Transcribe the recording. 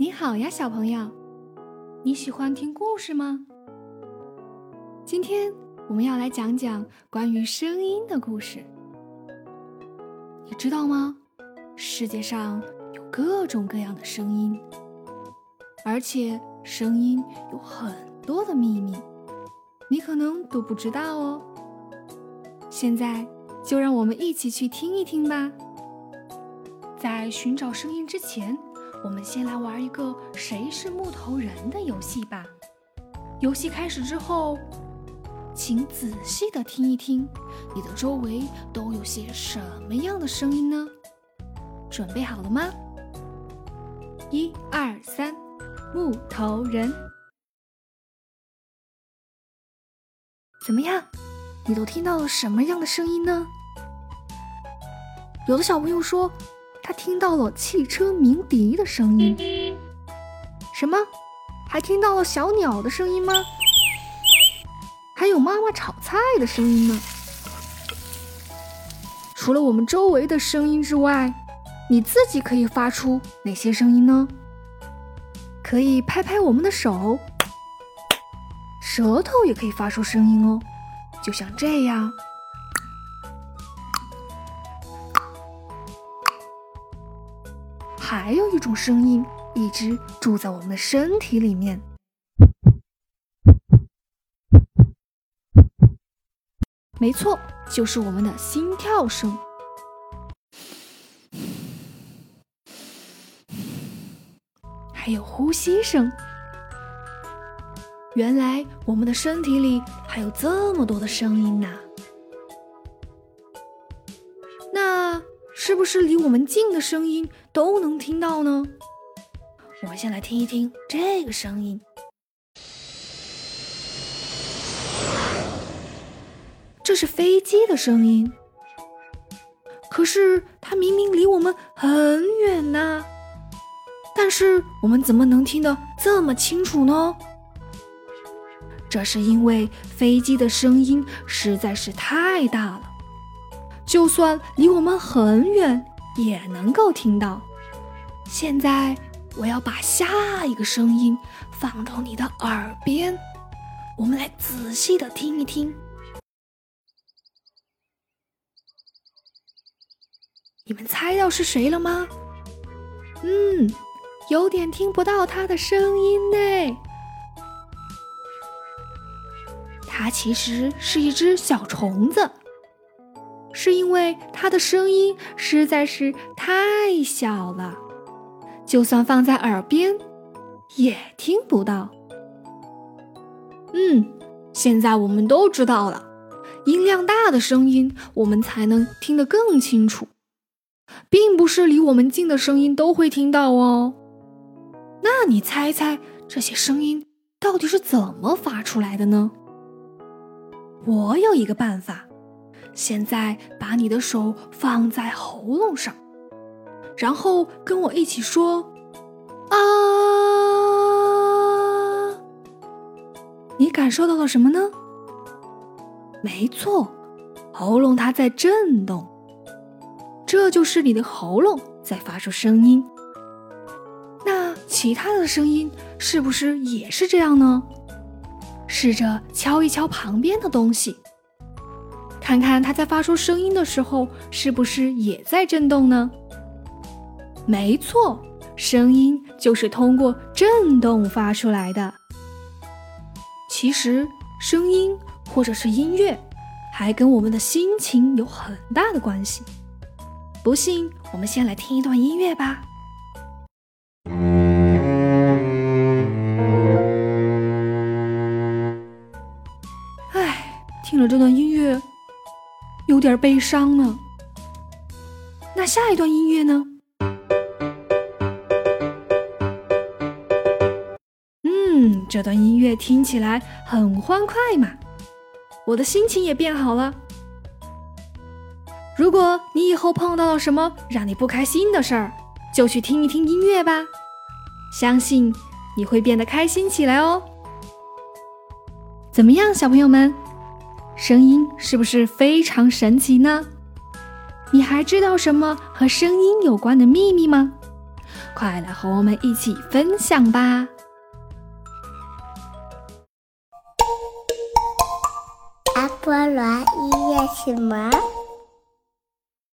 你好呀，小朋友，你喜欢听故事吗？今天我们要来讲讲关于声音的故事。你知道吗？世界上有各种各样的声音，而且声音有很多的秘密，你可能都不知道哦。现在就让我们一起去听一听吧。在寻找声音之前。我们先来玩一个“谁是木头人”的游戏吧。游戏开始之后，请仔细的听一听，你的周围都有些什么样的声音呢？准备好了吗？一二三，木头人。怎么样？你都听到了什么样的声音呢？有的小朋友说。他听到了汽车鸣笛的声音，什么？还听到了小鸟的声音吗？还有妈妈炒菜的声音呢。除了我们周围的声音之外，你自己可以发出哪些声音呢？可以拍拍我们的手，舌头也可以发出声音哦，就像这样。还有一种声音一直住在我们的身体里面，没错，就是我们的心跳声，还有呼吸声。原来我们的身体里还有这么多的声音呢。是不是离我们近的声音都能听到呢？我们先来听一听这个声音，这是飞机的声音。可是它明明离我们很远呐，但是我们怎么能听得这么清楚呢？这是因为飞机的声音实在是太大了。就算离我们很远，也能够听到。现在我要把下一个声音放到你的耳边，我们来仔细的听一听。你们猜到是谁了吗？嗯，有点听不到他的声音呢。它其实是一只小虫子。是因为它的声音实在是太小了，就算放在耳边也听不到。嗯，现在我们都知道了，音量大的声音我们才能听得更清楚，并不是离我们近的声音都会听到哦。那你猜猜这些声音到底是怎么发出来的呢？我有一个办法。现在把你的手放在喉咙上，然后跟我一起说：“啊！”你感受到了什么呢？没错，喉咙它在震动，这就是你的喉咙在发出声音。那其他的声音是不是也是这样呢？试着敲一敲旁边的东西。看看它在发出声音的时候，是不是也在震动呢？没错，声音就是通过震动发出来的。其实，声音或者是音乐，还跟我们的心情有很大的关系。不信，我们先来听一段音乐吧。哎，听了这段音乐。有点悲伤呢。那下一段音乐呢？嗯，这段音乐听起来很欢快嘛，我的心情也变好了。如果你以后碰到了什么让你不开心的事儿，就去听一听音乐吧，相信你会变得开心起来哦。怎么样，小朋友们？声音是不是非常神奇呢？你还知道什么和声音有关的秘密吗？快来和我们一起分享吧！阿波罗，你做什么？